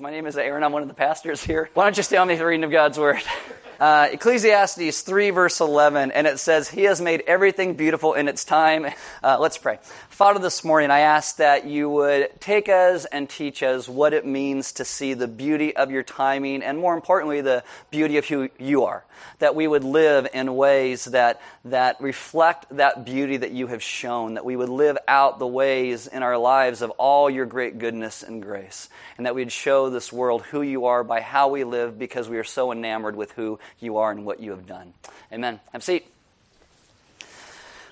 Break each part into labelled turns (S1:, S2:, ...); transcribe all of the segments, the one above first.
S1: My name is Aaron. I'm one of the pastors here. Why don't you stay on me for reading of God's Word? Uh, Ecclesiastes 3, verse 11, and it says, He has made everything beautiful in its time. Uh, let's pray. Father, this morning I ask that you would take us and teach us what it means to see the beauty of your timing, and more importantly, the beauty of who you are. That we would live in ways that, that reflect that beauty that you have shown, that we would live out the ways in our lives of all your great goodness and grace, and that we'd show this world who you are by how we live because we are so enamored with who you are and what you have done. Amen. Have a seat.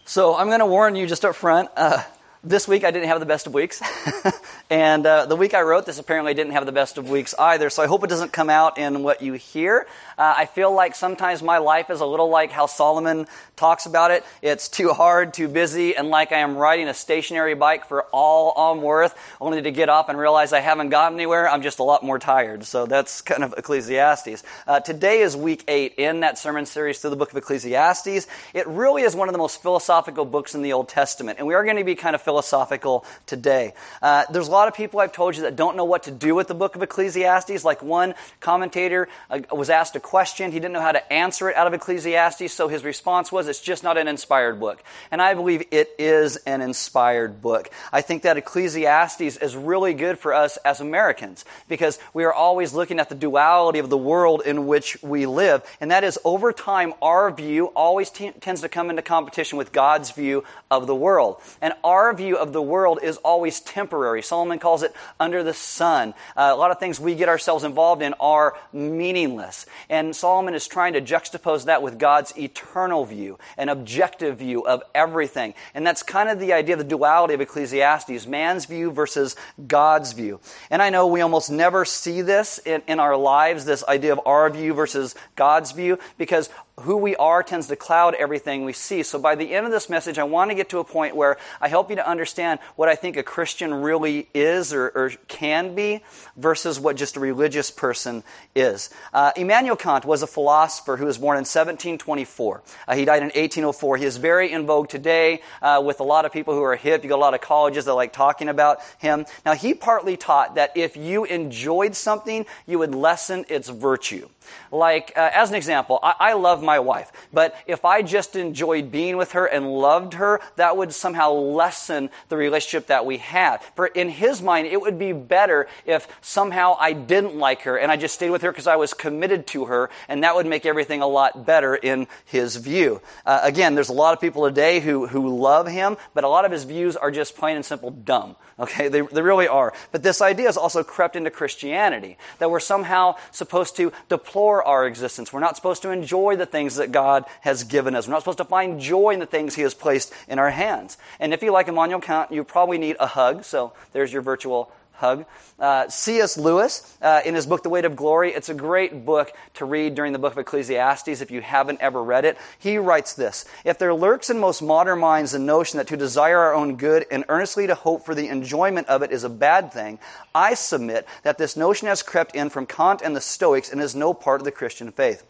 S1: So I'm going to warn you just up front. Uh, this week I didn't have the best of weeks. and uh, the week I wrote this apparently didn't have the best of weeks either. So I hope it doesn't come out in what you hear. Uh, I feel like sometimes my life is a little like how Solomon talks about it. It's too hard, too busy, and like I am riding a stationary bike for all I'm worth, only to get up and realize I haven't gotten anywhere. I'm just a lot more tired. So that's kind of Ecclesiastes. Uh, today is week eight in that sermon series through the book of Ecclesiastes. It really is one of the most philosophical books in the Old Testament, and we are going to be kind of philosophical today. Uh, there's a lot of people I've told you that don't know what to do with the book of Ecclesiastes. Like one commentator uh, was asked a question. He didn't know how to answer it out of Ecclesiastes, so his response was, It's just not an inspired book. And I believe it is an inspired book. I think that Ecclesiastes is really good for us as Americans because we are always looking at the duality of the world in which we live. And that is, over time, our view always t- tends to come into competition with God's view of the world. And our view of the world is always temporary. Solomon calls it under the sun. Uh, a lot of things we get ourselves involved in are meaningless. Solomon is trying to juxtapose that with God's eternal view, an objective view of everything. And that's kind of the idea of the duality of Ecclesiastes man's view versus God's view. And I know we almost never see this in, in our lives, this idea of our view versus God's view, because who we are tends to cloud everything we see. So by the end of this message, I want to get to a point where I help you to understand what I think a Christian really is or, or can be versus what just a religious person is. Uh, Immanuel Kant was a philosopher who was born in 1724. Uh, he died in 1804. He is very in vogue today uh, with a lot of people who are hip. You got a lot of colleges that like talking about him. Now, he partly taught that if you enjoyed something, you would lessen its virtue. Like, uh, as an example, I, I, love my wife, but if I just enjoyed being with her and loved her, that would somehow lessen the relationship that we had. For in his mind, it would be better if somehow I didn't like her and I just stayed with her because I was committed to her, and that would make everything a lot better in his view. Uh, again, there's a lot of people today who, who love him, but a lot of his views are just plain and simple dumb. Okay, they, they really are. But this idea has also crept into Christianity, that we're somehow supposed to deplore our existence. We're not supposed to enjoy the things that God has given us. We're not supposed to find joy in the things He has placed in our hands. And if you like Immanuel Kant, you probably need a hug, so there's your virtual hug. Uh, C.S. Lewis, uh, in his book, The Weight of Glory, it's a great book to read during the book of Ecclesiastes if you haven't ever read it. He writes this If there lurks in most modern minds the notion that to desire our own good and earnestly to hope for the enjoyment of it is a bad thing, I submit that this notion has crept in from Kant and the Stoics and is no part of the Christian faith.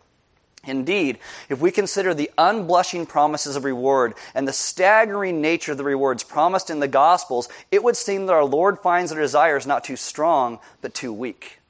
S1: Indeed, if we consider the unblushing promises of reward and the staggering nature of the rewards promised in the Gospels, it would seem that our Lord finds our desires not too strong, but too weak.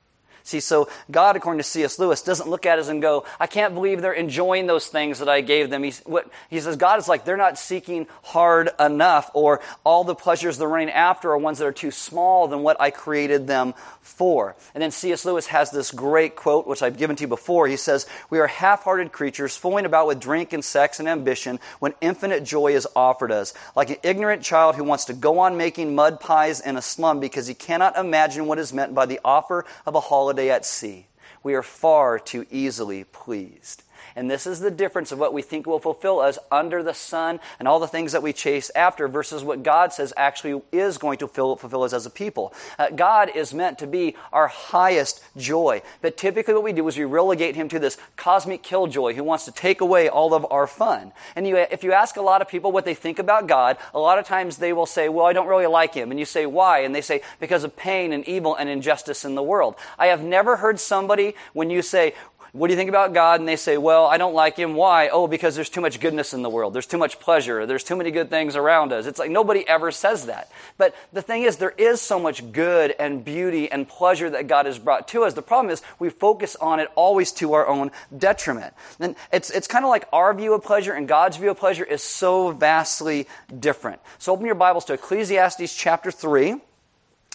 S1: See, so God, according to C.S. Lewis, doesn't look at us and go, I can't believe they're enjoying those things that I gave them. He's, what, he says, God is like, they're not seeking hard enough, or all the pleasures they're running after are ones that are too small than what I created them for. And then C.S. Lewis has this great quote, which I've given to you before. He says, We are half hearted creatures fooling about with drink and sex and ambition when infinite joy is offered us, like an ignorant child who wants to go on making mud pies in a slum because he cannot imagine what is meant by the offer of a holiday holiday at sea. We are far too easily pleased. And this is the difference of what we think will fulfill us under the sun and all the things that we chase after versus what God says actually is going to fulfill, us as a people. Uh, God is meant to be our highest joy. But typically what we do is we relegate him to this cosmic killjoy who wants to take away all of our fun. And you, if you ask a lot of people what they think about God, a lot of times they will say, well, I don't really like him. And you say, why? And they say, because of pain and evil and injustice in the world. I have never heard somebody, when you say, what do you think about God? And they say, well, I don't like him. Why? Oh, because there's too much goodness in the world. There's too much pleasure. There's too many good things around us. It's like nobody ever says that. But the thing is, there is so much good and beauty and pleasure that God has brought to us. The problem is we focus on it always to our own detriment. And it's, it's kind of like our view of pleasure and God's view of pleasure is so vastly different. So open your Bibles to Ecclesiastes chapter 3.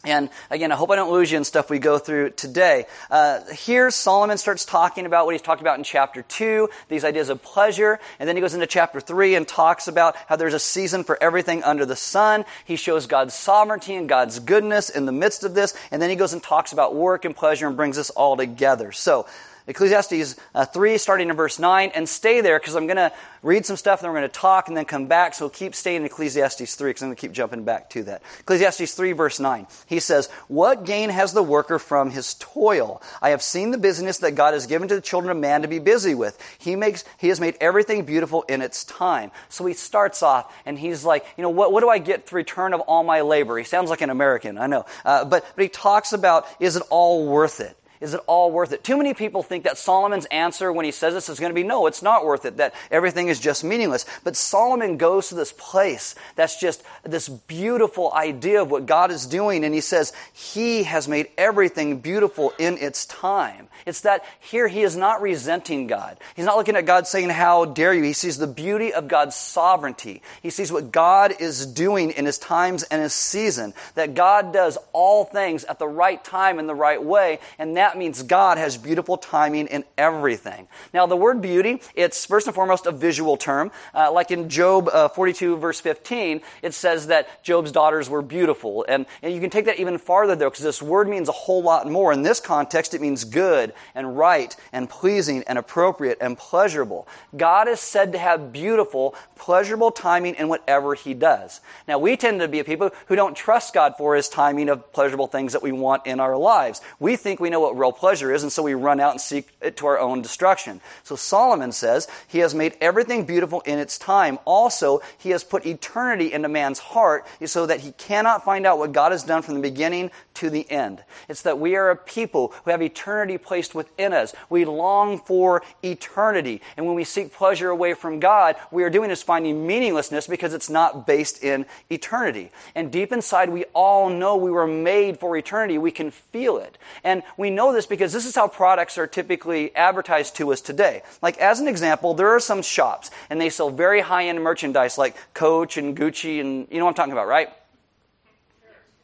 S1: And again, I hope I don't lose you in stuff we go through today. Uh, here, Solomon starts talking about what he's talked about in chapter 2, these ideas of pleasure. And then he goes into chapter 3 and talks about how there's a season for everything under the sun. He shows God's sovereignty and God's goodness in the midst of this. And then he goes and talks about work and pleasure and brings us all together. So, Ecclesiastes uh, 3, starting in verse 9, and stay there because I'm going to read some stuff and then we're going to talk and then come back. So keep staying in Ecclesiastes 3 because I'm going to keep jumping back to that. Ecclesiastes 3, verse 9. He says, What gain has the worker from his toil? I have seen the business that God has given to the children of man to be busy with. He, makes, he has made everything beautiful in its time. So he starts off and he's like, You know, what, what do I get the return of all my labor? He sounds like an American, I know. Uh, but, but he talks about, Is it all worth it? Is it all worth it? Too many people think that Solomon's answer when he says this is going to be no, it's not worth it, that everything is just meaningless. But Solomon goes to this place that's just this beautiful idea of what God is doing, and he says, He has made everything beautiful in its time. It's that here he is not resenting God. He's not looking at God saying, How dare you? He sees the beauty of God's sovereignty. He sees what God is doing in his times and his season, that God does all things at the right time and the right way, and that that means God has beautiful timing in everything. Now, the word beauty, it's first and foremost a visual term. Uh, like in Job uh, 42, verse 15, it says that Job's daughters were beautiful. And, and you can take that even farther, though, because this word means a whole lot more. In this context, it means good and right and pleasing and appropriate and pleasurable. God is said to have beautiful, pleasurable timing in whatever he does. Now, we tend to be people who don't trust God for his timing of pleasurable things that we want in our lives. We think we know what real pleasure is, and so we run out and seek it to our own destruction. So Solomon says, He has made everything beautiful in its time. Also, He has put eternity into man's heart so that he cannot find out what God has done from the beginning to the end. It's that we are a people who have eternity placed within us. We long for eternity. And when we seek pleasure away from God, we are doing is finding meaninglessness because it's not based in eternity. And deep inside, we all know we were made for eternity. We can feel it. And we know this because this is how products are typically advertised to us today. Like, as an example, there are some shops and they sell very high end merchandise like Coach and Gucci and you know what I'm talking about, right?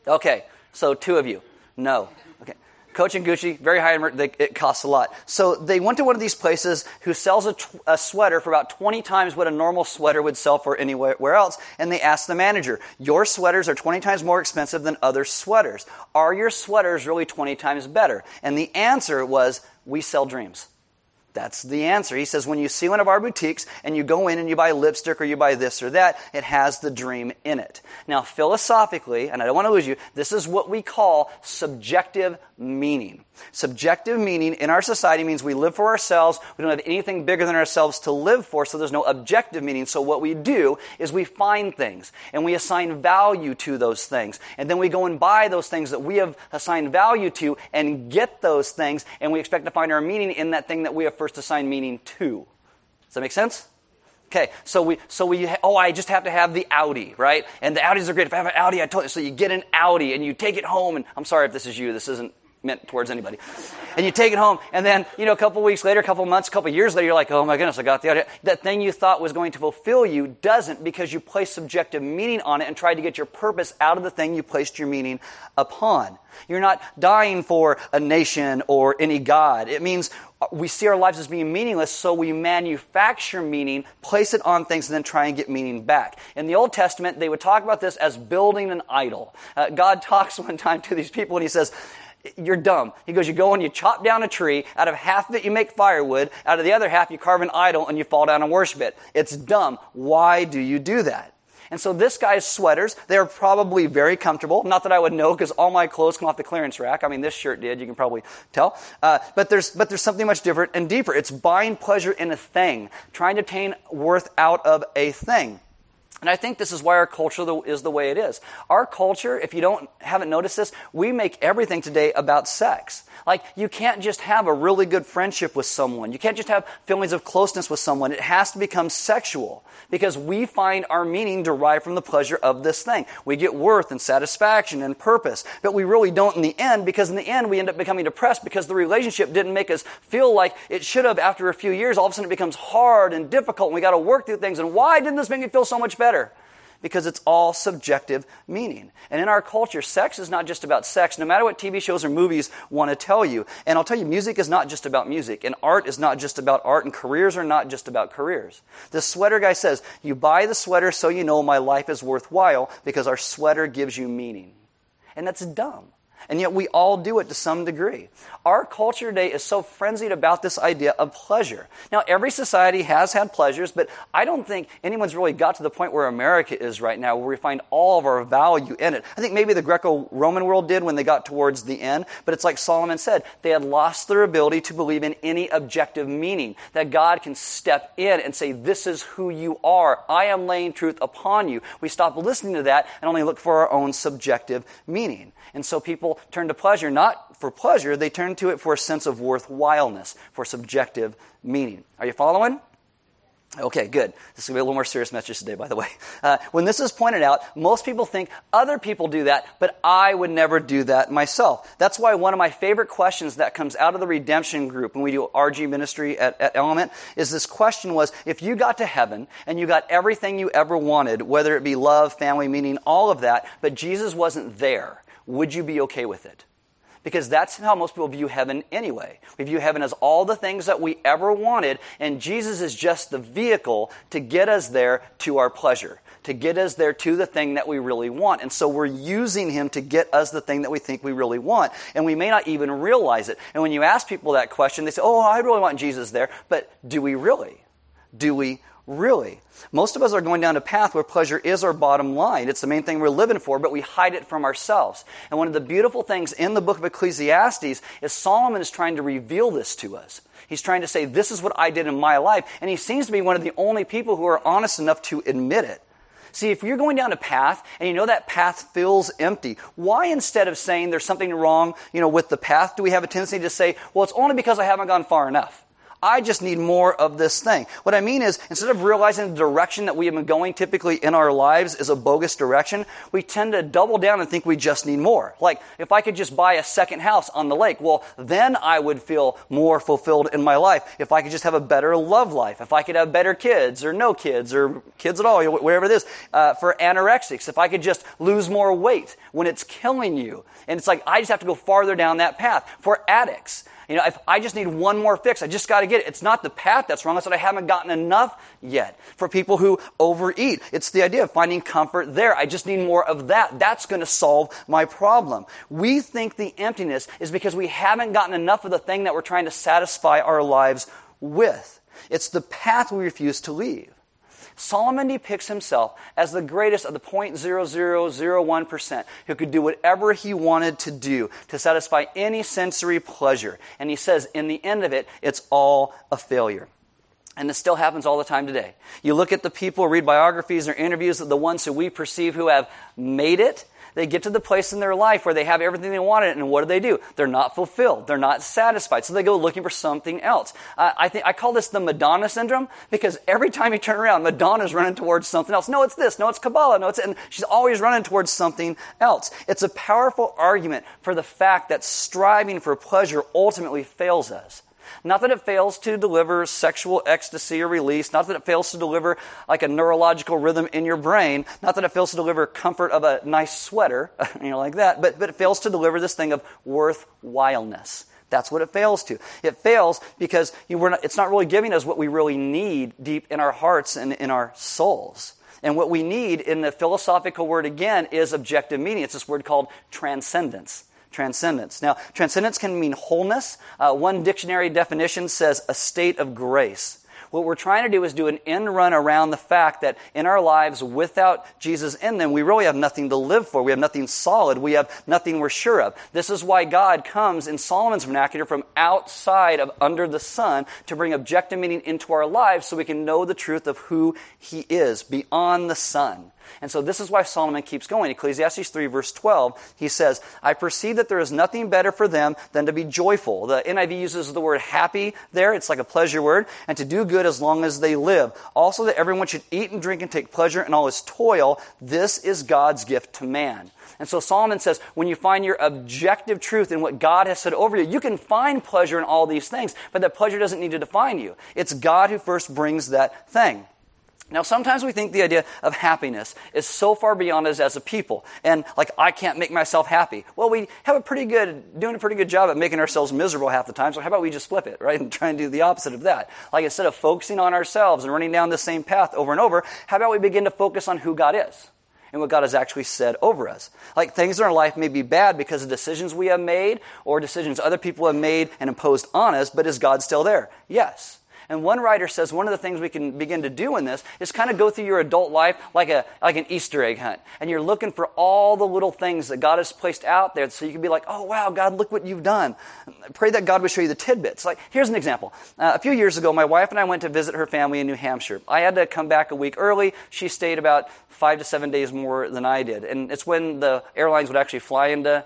S1: Okay. So two of you. No. Okay. Coach and Gucci, very high, they, it costs a lot. So they went to one of these places who sells a, a sweater for about 20 times what a normal sweater would sell for anywhere else. And they asked the manager, your sweaters are 20 times more expensive than other sweaters. Are your sweaters really 20 times better? And the answer was, we sell dreams. That's the answer. He says, when you see one of our boutiques and you go in and you buy lipstick or you buy this or that, it has the dream in it. Now, philosophically, and I don't want to lose you, this is what we call subjective meaning. Subjective meaning in our society means we live for ourselves. We don't have anything bigger than ourselves to live for, so there's no objective meaning. So what we do is we find things and we assign value to those things. And then we go and buy those things that we have assigned value to and get those things and we expect to find our meaning in that thing that we have first assigned meaning to. Does that make sense? Okay, so we, so we, oh, I just have to have the Audi, right? And the Audis are great. If I have an Audi, I told you. So you get an Audi and you take it home, and I'm sorry if this is you. This isn't meant towards anybody. And you take it home, and then, you know, a couple weeks later, a couple months, a couple years later, you're like, oh my goodness, I got the idea. That thing you thought was going to fulfill you doesn't because you placed subjective meaning on it and tried to get your purpose out of the thing you placed your meaning upon. You're not dying for a nation or any God. It means we see our lives as being meaningless, so we manufacture meaning, place it on things, and then try and get meaning back. In the Old Testament, they would talk about this as building an idol. Uh, God talks one time to these people and he says, you're dumb. He goes, you go and you chop down a tree. Out of half of it, you make firewood. Out of the other half, you carve an idol and you fall down and worship it. It's dumb. Why do you do that? And so this guy's sweaters, they're probably very comfortable. Not that I would know because all my clothes come off the clearance rack. I mean, this shirt did, you can probably tell. Uh, but, there's, but there's something much different and deeper. It's buying pleasure in a thing, trying to obtain worth out of a thing. And I think this is why our culture is the way it is. Our culture, if you don't haven't noticed this, we make everything today about sex. Like you can't just have a really good friendship with someone. You can't just have feelings of closeness with someone. It has to become sexual because we find our meaning derived from the pleasure of this thing. We get worth and satisfaction and purpose, but we really don't in the end because in the end we end up becoming depressed because the relationship didn't make us feel like it should have after a few years. All of a sudden it becomes hard and difficult and we got to work through things. And why didn't this make me feel so much better? Because it's all subjective meaning. And in our culture, sex is not just about sex, no matter what TV shows or movies want to tell you. And I'll tell you, music is not just about music, and art is not just about art, and careers are not just about careers. The sweater guy says, You buy the sweater so you know my life is worthwhile because our sweater gives you meaning. And that's dumb. And yet we all do it to some degree. Our culture today is so frenzied about this idea of pleasure. Now, every society has had pleasures, but I don't think anyone's really got to the point where America is right now, where we find all of our value in it. I think maybe the Greco Roman world did when they got towards the end, but it's like Solomon said, they had lost their ability to believe in any objective meaning, that God can step in and say, This is who you are. I am laying truth upon you. We stop listening to that and only look for our own subjective meaning. And so turn to pleasure not for pleasure, they turn to it for a sense of worthwhileness, for subjective meaning. Are you following? Okay, good. This is going to be a little more serious message today, by the way. Uh, when this is pointed out, most people think other people do that, but I would never do that myself. That's why one of my favorite questions that comes out of the redemption group when we do RG ministry at, at Element is this question was, if you got to heaven and you got everything you ever wanted, whether it be love, family, meaning, all of that, but Jesus wasn't there, would you be okay with it? Because that's how most people view heaven anyway. We view heaven as all the things that we ever wanted, and Jesus is just the vehicle to get us there to our pleasure, to get us there to the thing that we really want. And so we're using him to get us the thing that we think we really want, and we may not even realize it. And when you ask people that question, they say, Oh, I really want Jesus there, but do we really? Do we Really. Most of us are going down a path where pleasure is our bottom line. It's the main thing we're living for, but we hide it from ourselves. And one of the beautiful things in the book of Ecclesiastes is Solomon is trying to reveal this to us. He's trying to say, This is what I did in my life. And he seems to be one of the only people who are honest enough to admit it. See, if you're going down a path and you know that path feels empty, why instead of saying there's something wrong, you know, with the path, do we have a tendency to say, well, it's only because I haven't gone far enough? I just need more of this thing. What I mean is, instead of realizing the direction that we have been going typically in our lives is a bogus direction, we tend to double down and think we just need more. Like, if I could just buy a second house on the lake, well, then I would feel more fulfilled in my life. If I could just have a better love life, if I could have better kids or no kids or kids at all, wherever it is. Uh, for anorexics, if I could just lose more weight when it's killing you. And it's like, I just have to go farther down that path. For addicts, you know, if I just need one more fix, I just got to get it. It's not the path that's wrong. It's that I haven't gotten enough yet. For people who overeat, it's the idea of finding comfort there. I just need more of that. That's going to solve my problem. We think the emptiness is because we haven't gotten enough of the thing that we're trying to satisfy our lives with. It's the path we refuse to leave. Solomon depicts himself as the greatest of the 0.0001% who could do whatever he wanted to do to satisfy any sensory pleasure. And he says, in the end of it, it's all a failure. And this still happens all the time today. You look at the people, read biographies or interviews of the ones who we perceive who have made it, they get to the place in their life where they have everything they wanted, and what do they do? They're not fulfilled. They're not satisfied. So they go looking for something else. Uh, I think I call this the Madonna syndrome because every time you turn around, Madonna's running towards something else. No, it's this. No, it's Kabbalah. No, it's and she's always running towards something else. It's a powerful argument for the fact that striving for pleasure ultimately fails us. Not that it fails to deliver sexual ecstasy or release. Not that it fails to deliver like a neurological rhythm in your brain. Not that it fails to deliver comfort of a nice sweater, you know, like that. But, but it fails to deliver this thing of worthwhileness. That's what it fails to. It fails because you not, it's not really giving us what we really need deep in our hearts and in our souls. And what we need in the philosophical word again is objective meaning. It's this word called transcendence transcendence. Now, transcendence can mean wholeness. Uh, one dictionary definition says a state of grace What we're trying to do is do an end run around the fact that in our lives, without Jesus in them, we really have nothing to live for. We have nothing solid. We have nothing we're sure of. This is why God comes in Solomon's vernacular from outside of under the sun to bring objective meaning into our lives so we can know the truth of who He is beyond the sun. And so this is why Solomon keeps going. Ecclesiastes 3, verse 12, he says, I perceive that there is nothing better for them than to be joyful. The NIV uses the word happy there. It's like a pleasure word. And to do good as long as they live. Also that everyone should eat and drink and take pleasure in all his toil. This is God's gift to man. And so Solomon says, when you find your objective truth in what God has said over you, you can find pleasure in all these things, but that pleasure doesn't need to define you. It's God who first brings that thing. Now, sometimes we think the idea of happiness is so far beyond us as a people, and like, I can't make myself happy. Well, we have a pretty good, doing a pretty good job at making ourselves miserable half the time, so how about we just flip it, right, and try and do the opposite of that? Like, instead of focusing on ourselves and running down the same path over and over, how about we begin to focus on who God is? and what God has actually said over us. Like things in our life may be bad because of decisions we have made or decisions other people have made and imposed on us, but is God still there? Yes. And one writer says one of the things we can begin to do in this is kind of go through your adult life like, a, like an Easter egg hunt. And you're looking for all the little things that God has placed out there so you can be like, oh, wow, God, look what you've done. Pray that God would show you the tidbits. Like, here's an example. Uh, a few years ago, my wife and I went to visit her family in New Hampshire. I had to come back a week early. She stayed about five to seven days more than I did. And it's when the airlines would actually fly into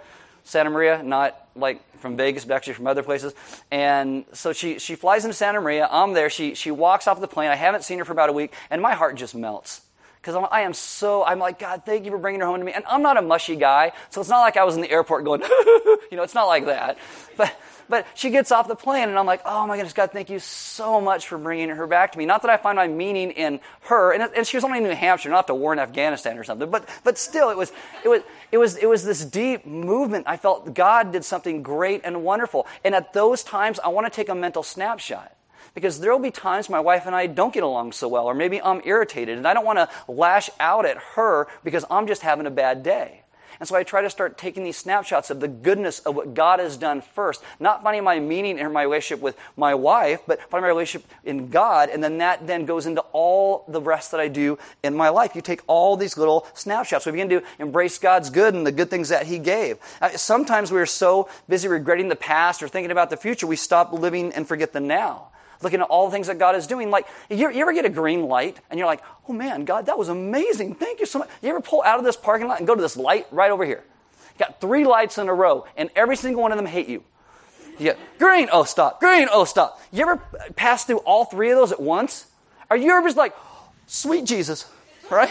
S1: Santa Maria, not like from Vegas, but actually from other places. And so she, she flies into Santa Maria. I'm there. She, she walks off the plane. I haven't seen her for about a week, and my heart just melts. Because I am so, I'm like, God, thank you for bringing her home to me. And I'm not a mushy guy, so it's not like I was in the airport going, you know, it's not like that. But, but she gets off the plane, and I'm like, oh my goodness, God, thank you so much for bringing her back to me. Not that I find my meaning in her, and, and she was only in New Hampshire, not to war in Afghanistan or something, but, but still, it was, it, was, it, was, it was this deep movement. I felt God did something great and wonderful. And at those times, I want to take a mental snapshot because there will be times my wife and I don't get along so well, or maybe I'm irritated, and I don't want to lash out at her because I'm just having a bad day. And so I try to start taking these snapshots of the goodness of what God has done first, not finding my meaning in my relationship with my wife, but finding my relationship in God, and then that then goes into all the rest that I do in my life. You take all these little snapshots. We begin to embrace God's good and the good things that He gave. Uh, sometimes we are so busy regretting the past or thinking about the future, we stop living and forget the now looking at all the things that God is doing. Like, you, ever get a green light and you're like, oh man, God, that was amazing. Thank you so much. You ever pull out of this parking lot and go to this light right over here? You got three lights in a row, and every single one of them hate you. You get green, oh stop, green, oh stop. You ever pass through all three of those at once? Are you ever just like, sweet Jesus, right?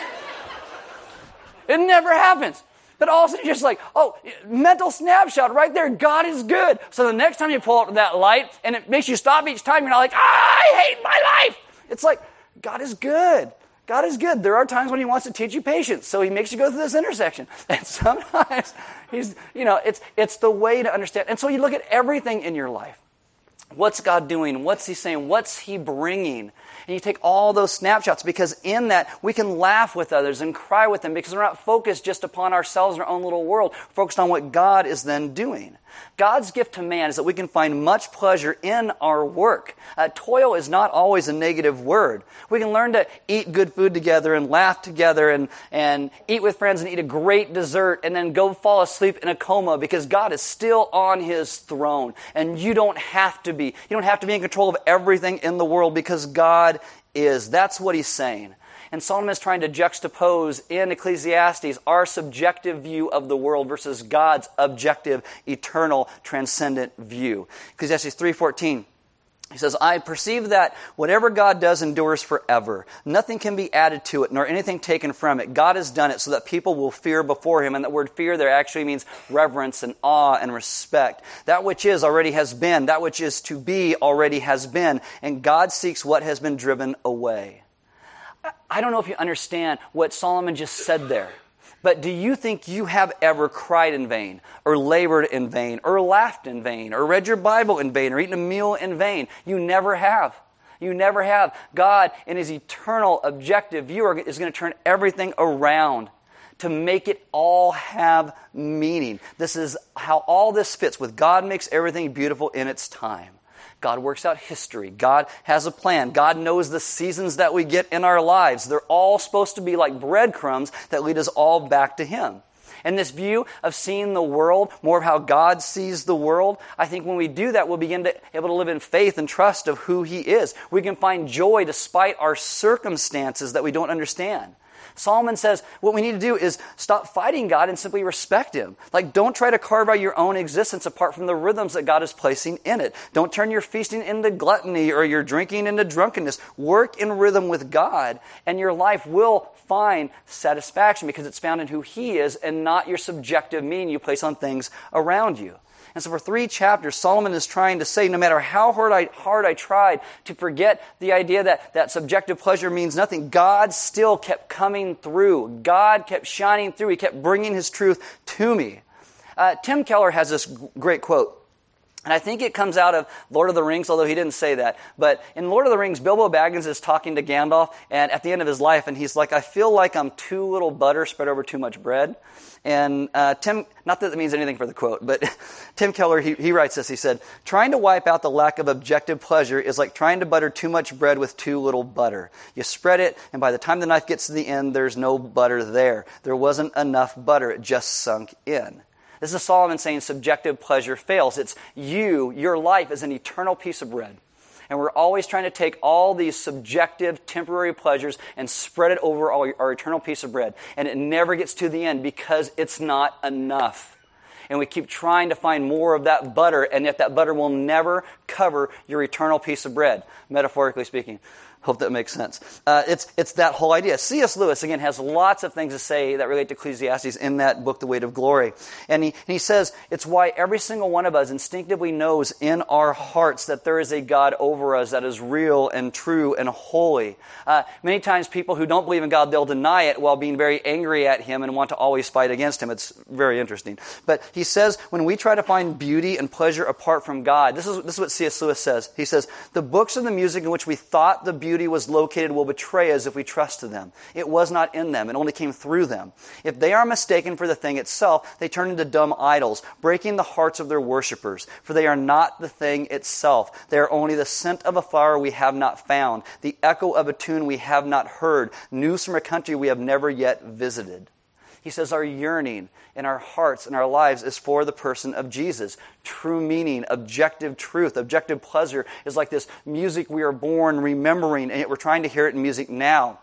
S1: it never happens. But all of a sudden, you're just like, oh, mental snapshot right there. God is good. So the next time you pull up that light and it makes you stop each time, you're not like, ah, I hate my life. It's like, God is good. God is good. There are times when He wants to teach you patience, so He makes you go through this intersection. And sometimes He's, you know, it's, it's the way to understand. And so you look at everything in your life. What's God doing? What's He saying? What's He bringing? And you take all those snapshots because in that we can laugh with others and cry with them because we're not focused just upon ourselves and our own little world, focused on what God is then doing. God's gift to man is that we can find much pleasure in our work. Uh, toil is not always a negative word. We can learn to eat good food together and laugh together and, and eat with friends and eat a great dessert and then go fall asleep in a coma because God is still on his throne. And you don't have to be. You don't have to be in control of everything in the world because God is. That's what he's saying. And Solomon is trying to juxtapose in Ecclesiastes our subjective view of the world versus God's objective, eternal, transcendent view. Ecclesiastes 3.14 he says, I perceive that whatever God does endures forever. Nothing can be added to it, nor anything taken from it. God has done it so that people will fear before him. And that word fear there actually means reverence and awe and respect. That which is already has been. That which is to be already has been. And God seeks what has been driven away. I don't know if you understand what Solomon just said there. But do you think you have ever cried in vain, or labored in vain, or laughed in vain, or read your Bible in vain, or eaten a meal in vain? You never have. You never have. God, in His eternal objective view, is going to turn everything around to make it all have meaning. This is how all this fits with God makes everything beautiful in its time. God works out history. God has a plan. God knows the seasons that we get in our lives. They're all supposed to be like breadcrumbs that lead us all back to Him. And this view of seeing the world, more of how God sees the world, I think when we do that, we'll begin to able to live in faith and trust of who He is. We can find joy despite our circumstances that we don't understand. Solomon says what we need to do is stop fighting God and simply respect Him. Like, don't try to carve out your own existence apart from the rhythms that God is placing in it. Don't turn your feasting into gluttony or your drinking into drunkenness. Work in rhythm with God, and your life will find satisfaction because it's found in who He is and not your subjective meaning you place on things around you. And so, for three chapters, Solomon is trying to say no matter how hard I, hard I tried to forget the idea that, that subjective pleasure means nothing, God still kept coming through. God kept shining through. He kept bringing His truth to me. Uh, Tim Keller has this great quote. And I think it comes out of Lord of the Rings, although he didn't say that. But in Lord of the Rings, Bilbo Baggins is talking to Gandalf, and at the end of his life, and he's like, I feel like I'm too little butter spread over too much bread. And uh, Tim, not that that means anything for the quote, but Tim Keller, he, he writes this. He said, Trying to wipe out the lack of objective pleasure is like trying to butter too much bread with too little butter. You spread it, and by the time the knife gets to the end, there's no butter there. There wasn't enough butter, it just sunk in. This is Solomon saying subjective pleasure fails. It's you, your life is an eternal piece of bread. And we're always trying to take all these subjective, temporary pleasures and spread it over our, our eternal piece of bread. And it never gets to the end because it's not enough. And we keep trying to find more of that butter, and yet that butter will never cover your eternal piece of bread, metaphorically speaking. Hope that makes sense. Uh, it's, it's that whole idea. C.S. Lewis, again, has lots of things to say that relate to Ecclesiastes in that book, The Weight of Glory. And he, and he says it's why every single one of us instinctively knows in our hearts that there is a God over us that is real and true and holy. Uh, many times, people who don't believe in God, they'll deny it while being very angry at Him and want to always fight against Him. It's very interesting. But he says when we try to find beauty and pleasure apart from God, this is, this is what C.S. Lewis says. He says, the books and the music in which we thought the beauty beauty was located will betray us if we trusted them. It was not in them, it only came through them. If they are mistaken for the thing itself, they turn into dumb idols, breaking the hearts of their worshippers. For they are not the thing itself. They are only the scent of a flower we have not found, the echo of a tune we have not heard, news from a country we have never yet visited. He says our yearning in our hearts and our lives is for the person of Jesus. True meaning, objective truth, objective pleasure is like this music we are born remembering, and yet we're trying to hear it in music now.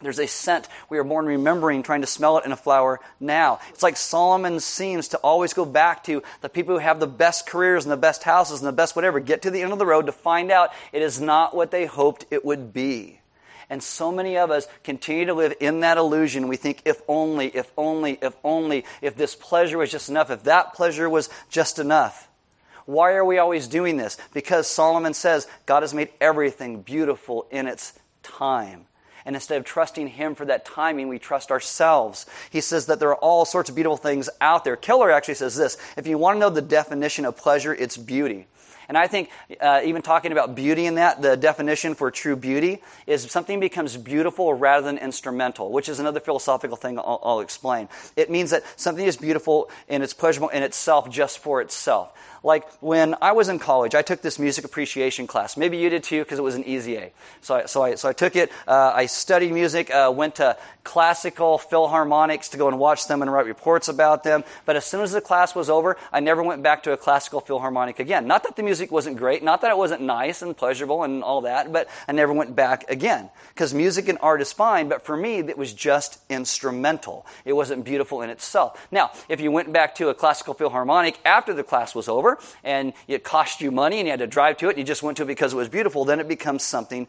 S1: There's a scent we are born remembering, trying to smell it in a flower now. It's like Solomon seems to always go back to the people who have the best careers and the best houses and the best whatever, get to the end of the road to find out it is not what they hoped it would be. And so many of us continue to live in that illusion. We think, if only, if only, if only, if this pleasure was just enough, if that pleasure was just enough. Why are we always doing this? Because Solomon says God has made everything beautiful in its time. And instead of trusting Him for that timing, we trust ourselves. He says that there are all sorts of beautiful things out there. Keller actually says this if you want to know the definition of pleasure, it's beauty. And I think uh, even talking about beauty in that, the definition for true beauty is something becomes beautiful rather than instrumental, which is another philosophical thing I'll, I'll explain. It means that something is beautiful and it's pleasurable in itself just for itself. Like when I was in college, I took this music appreciation class. Maybe you did too because it was an easy A. So I, so I, so I took it. Uh, I studied music, uh, went to classical philharmonics to go and watch them and write reports about them. But as soon as the class was over, I never went back to a classical philharmonic again. Not that the music wasn't great, not that it wasn't nice and pleasurable and all that, but I never went back again. Because music and art is fine, but for me, it was just instrumental. It wasn't beautiful in itself. Now, if you went back to a classical philharmonic after the class was over, over and it cost you money and you had to drive to it and you just went to it because it was beautiful, then it becomes something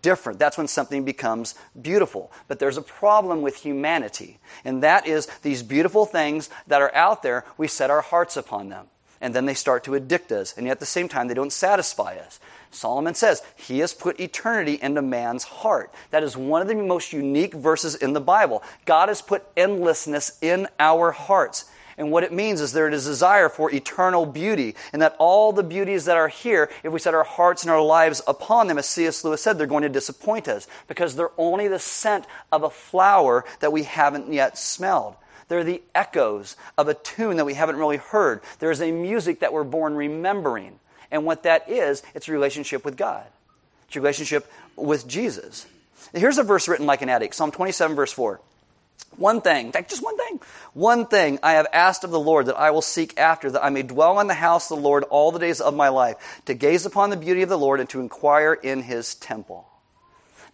S1: different. That's when something becomes beautiful. But there's a problem with humanity, and that is these beautiful things that are out there, we set our hearts upon them. And then they start to addict us, and yet at the same time, they don't satisfy us. Solomon says, He has put eternity into man's heart. That is one of the most unique verses in the Bible. God has put endlessness in our hearts. And what it means is there is a desire for eternal beauty, and that all the beauties that are here, if we set our hearts and our lives upon them, as C.S. Lewis said, they're going to disappoint us because they're only the scent of a flower that we haven't yet smelled. They're the echoes of a tune that we haven't really heard. There is a music that we're born remembering. And what that is, it's a relationship with God. It's a relationship with Jesus. Here's a verse written like an addict Psalm 27, verse 4. One thing, just one thing. One thing I have asked of the Lord that I will seek after, that I may dwell in the house of the Lord all the days of my life, to gaze upon the beauty of the Lord and to inquire in his temple.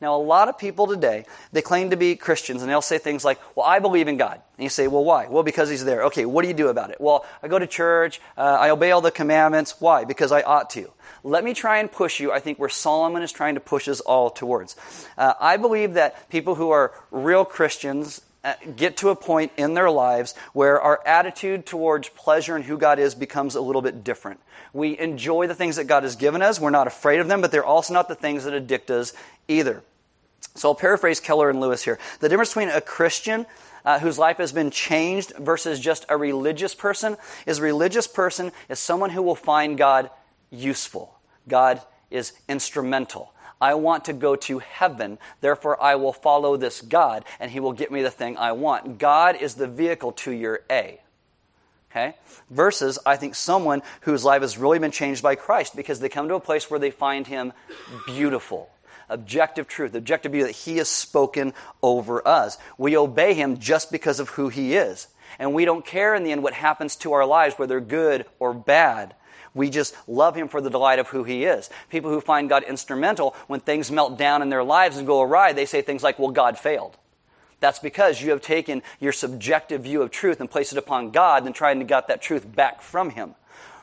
S1: Now, a lot of people today, they claim to be Christians and they'll say things like, Well, I believe in God. And you say, Well, why? Well, because He's there. Okay, what do you do about it? Well, I go to church, uh, I obey all the commandments. Why? Because I ought to. Let me try and push you, I think, where Solomon is trying to push us all towards. Uh, I believe that people who are real Christians, get to a point in their lives where our attitude towards pleasure and who God is becomes a little bit different. We enjoy the things that God has given us. We're not afraid of them, but they're also not the things that addict us either. So I'll paraphrase Keller and Lewis here. The difference between a Christian uh, whose life has been changed versus just a religious person is a religious person is someone who will find God useful. God is instrumental. I want to go to heaven, therefore I will follow this God, and He will get me the thing I want. God is the vehicle to your A. Okay? Versus, I think, someone whose life has really been changed by Christ because they come to a place where they find Him beautiful. Objective truth, objective beauty that He has spoken over us. We obey Him just because of who He is. And we don't care in the end what happens to our lives, whether good or bad. We just love him for the delight of who he is. People who find God instrumental, when things melt down in their lives and go awry, they say things like, well, God failed. That's because you have taken your subjective view of truth and placed it upon God and trying to get that truth back from him,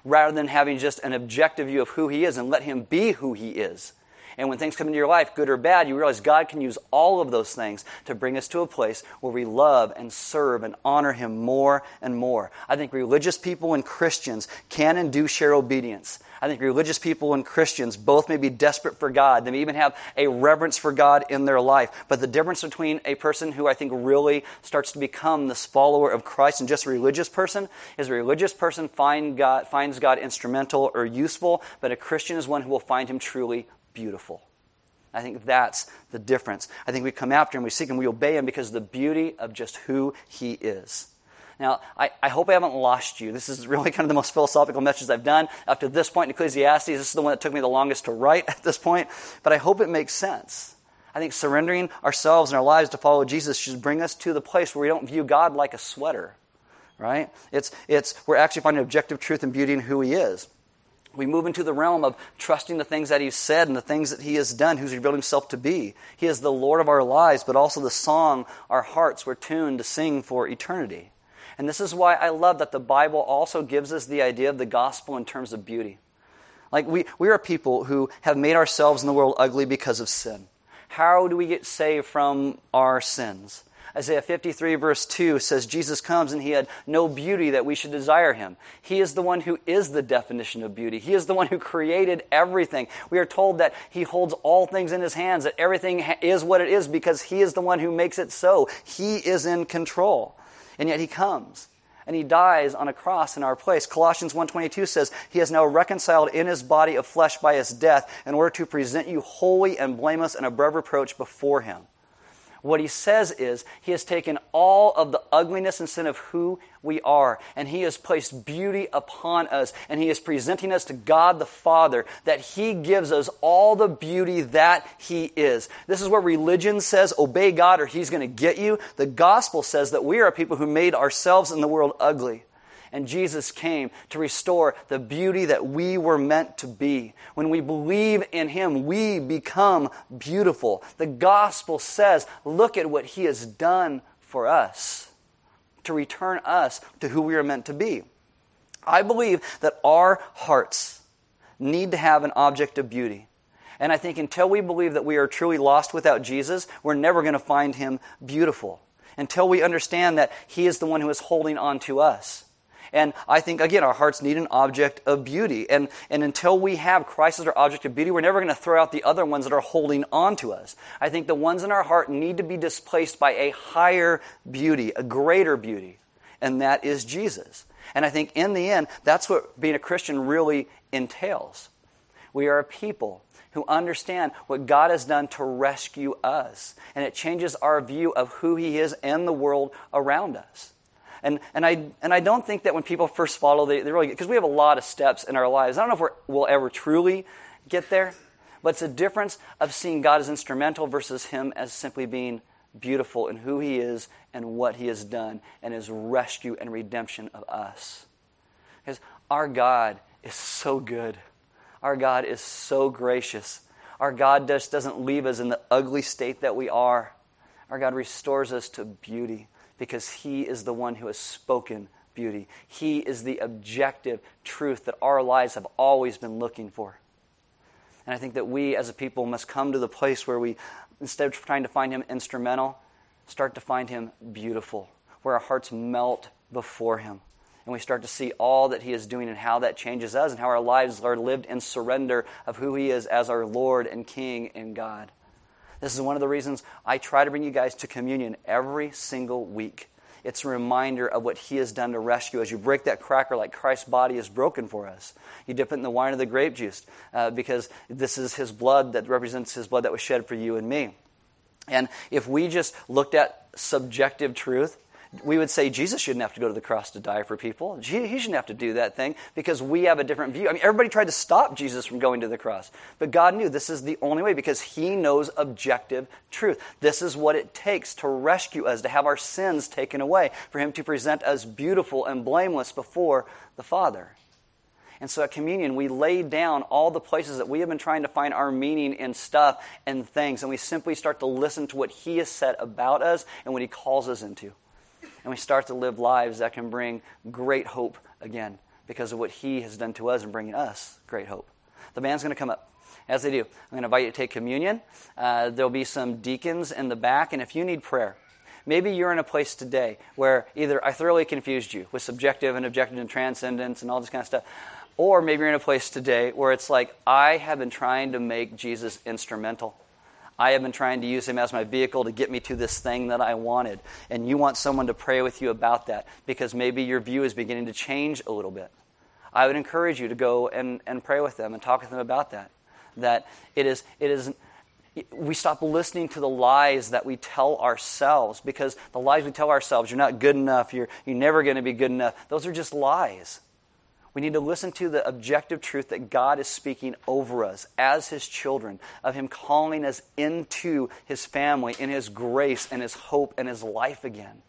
S1: rather than having just an objective view of who he is and let him be who he is. And when things come into your life, good or bad, you realize God can use all of those things to bring us to a place where we love and serve and honor Him more and more. I think religious people and Christians can and do share obedience. I think religious people and Christians both may be desperate for God. They may even have a reverence for God in their life. But the difference between a person who I think really starts to become this follower of Christ and just a religious person is a religious person find God, finds God instrumental or useful, but a Christian is one who will find Him truly beautiful. I think that's the difference. I think we come after him, we seek him, we obey him because of the beauty of just who he is. Now, I, I, hope I haven't lost you. This is really kind of the most philosophical message I've done. Up to this point in Ecclesiastes, this is the one that took me the longest to write at this point, but I hope it makes sense. I think surrendering ourselves and our lives to follow Jesus should bring us to the place where we don't view God like a sweater, right? It's, it's, we're actually finding objective truth and beauty in who He is we move into the realm of trusting the things that He's said and the things that He has done, who's revealed Himself to be. He is the Lord of our lives, but also the song our hearts were tuned to sing for eternity. And this is why I love that the Bible also gives us the idea of the gospel in terms of beauty. Like, we, we are people who have made ourselves in the world ugly because of sin. How do we get saved from our sins? Isaiah 53, verse 2 says, Jesus comes and he had no beauty that we should desire him. He is the one who is the definition of beauty. He is the one who created everything. We are told that he holds all things in his hands, that everything is what it is because he is the one who makes it so. He is in control. And yet he comes and he dies on a cross in our place. Colossians 1:22 says, "He has now reconciled in his body of flesh by his death in order to present you holy and blameless and above reproach before him." What he says is, he has taken all of the ugliness and sin of who we are, and he has placed beauty upon us, and he is presenting us to God the Father, that he gives us all the beauty that he is. This is where religion says, obey God or he's going to get you. The gospel says that we are people who made ourselves in the world ugly. And Jesus came to restore the beauty that we were meant to be. When we believe in Him, we become beautiful. The gospel says, look at what He has done for us to return us to who we are meant to be. I believe that our hearts need to have an object of beauty. And I think until we believe that we are truly lost without Jesus, we're never going to find him beautiful. Until we understand that he is the one who is holding on to us. And I think, again, our hearts need an object of beauty. And, and until we have Christ as our object of beauty, we're never going to throw out the other ones that are holding on to us. I think the ones in our heart need to be displaced by a higher beauty, a greater beauty, and that is Jesus. And I think in the end, that's what being a Christian really entails. We are a people who understand what God has done to rescue us. And it changes our view of who He is and the world around us. And, and, I, and I don't think that when people first follow, they, they really because we have a lot of steps in our lives. I don't know if we're, we'll ever truly get there, but it's a difference of seeing God as instrumental versus Him as simply being beautiful in who He is and what He has done and His rescue and redemption of us. Because our God is so good. Our God is so gracious. Our God just doesn't leave us in the ugly state that we are. Our God restores us to beauty because He is the one who has spoken beauty. He is the objective truth that our lives have always been looking for. And I think that we as a people must come to the place where we, instead of trying to find Him instrumental, start to find Him beautiful, where our hearts melt before Him. And we start to see all that He is doing and how that changes us and how our lives are lived in surrender of who He is as our Lord and King and God. This is one of the reasons I try to bring you guys to communion every single week. It's a reminder of what He has done to rescue us. You break that cracker like Christ's body is broken for us. You dip it in the wine of the grape juice uh, because this is His blood that represents His blood that was shed for you and me. And if we just looked at subjective truth, we would say Jesus shouldn't have to go to the cross to die for people. He shouldn't have to do that thing because we have a different view. I mean, everybody tried to stop Jesus from going to the cross, but God knew this is the only way because He knows objective truth. This is what it takes to rescue us, to have our sins taken away, for Him to present us beautiful and blameless before the Father. And so at communion, we lay down all the places that we have been trying to find our meaning in stuff and things, and we simply start to listen to what He has said about us and what He calls us into and we start to live lives that can bring great hope again because of what He has done to us and bringing us great hope. The band's going to come up. As they do, I'm going to invite you to take communion. Uh, there'll be some deacons in the back, and if you need prayer, maybe you're in a place today where either I thoroughly confused you with subjective and objective and transcendence and all this kind of stuff, or maybe you're in a place today where it's like, I have been trying to make Jesus instrumental. I have been trying to use him as my vehicle to get me to this thing that I wanted. And you want someone to pray with you about that because maybe your view is beginning to change a little bit. I would encourage you to go and, and pray with them and talk with them about that. That it is, it is, we stop listening to the lies that we tell ourselves because the lies we tell ourselves, you're not good enough, you're, you're never going to be good enough, those are just lies. We need to listen to the objective truth that God is speaking over us as His children, of Him calling us into His family, in His grace and His hope and His life again.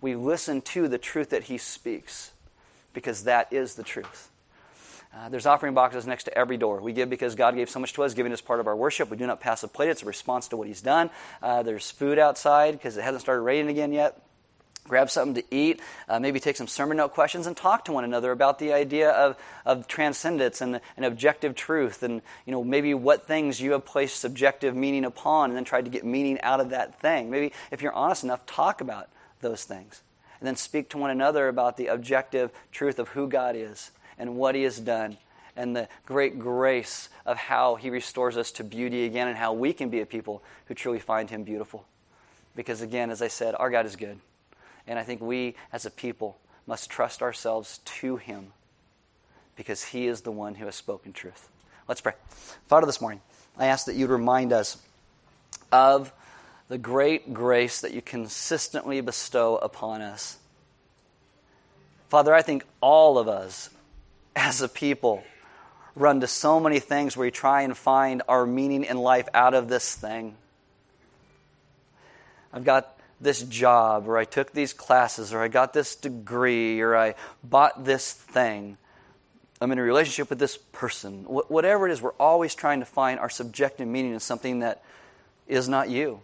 S1: We listen to the truth that He speaks because that is the truth. Uh, there's offering boxes next to every door. We give because God gave so much to us. Giving is part of our worship. We do not pass a plate. It's a response to what He's done. Uh, there's food outside because it hasn't started raining again yet grab something to eat, uh, maybe take some sermon note questions, and talk to one another about the idea of, of transcendence and, and objective truth, and you know maybe what things you have placed subjective meaning upon, and then tried to get meaning out of that thing. Maybe if you're honest enough, talk about those things, and then speak to one another about the objective truth of who God is and what He has done. And the great grace of how he restores us to beauty again, and how we can be a people who truly find him beautiful. Because, again, as I said, our God is good. And I think we as a people must trust ourselves to Him because He is the one who has spoken truth. Let's pray. Father, this morning, I ask that you'd remind us of the great grace that you consistently bestow upon us. Father, I think all of us as a people run to so many things where we try and find our meaning in life out of this thing. I've got this job, or I took these classes, or I got this degree, or I bought this thing. I'm in a relationship with this person. Wh- whatever it is, we're always trying to find our subjective meaning in something that is not you.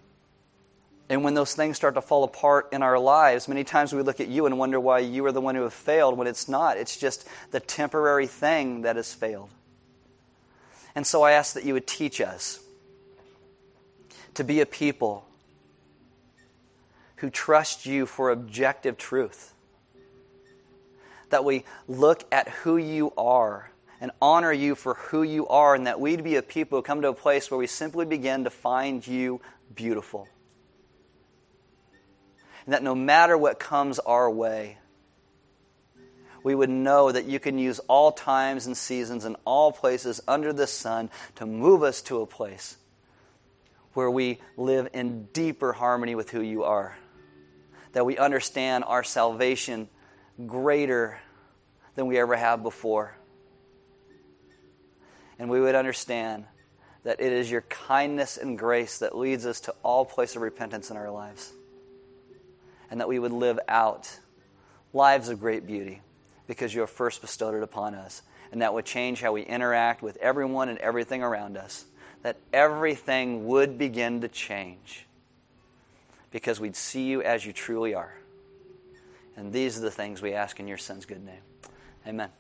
S1: And when those things start to fall apart in our lives, many times we look at you and wonder why you are the one who have failed when it's not. It's just the temporary thing that has failed. And so I ask that you would teach us to be a people who trust you for objective truth. That we look at who you are and honor you for who you are, and that we'd be a people who come to a place where we simply begin to find you beautiful. And that no matter what comes our way, we would know that you can use all times and seasons and all places under the sun to move us to a place where we live in deeper harmony with who you are that we understand our salvation greater than we ever have before. And we would understand that it is your kindness and grace that leads us to all place of repentance in our lives. And that we would live out lives of great beauty because you have first bestowed it upon us. And that would change how we interact with everyone and everything around us. That everything would begin to change because we'd see you as you truly are. And these are the things we ask in your Son's good name. Amen.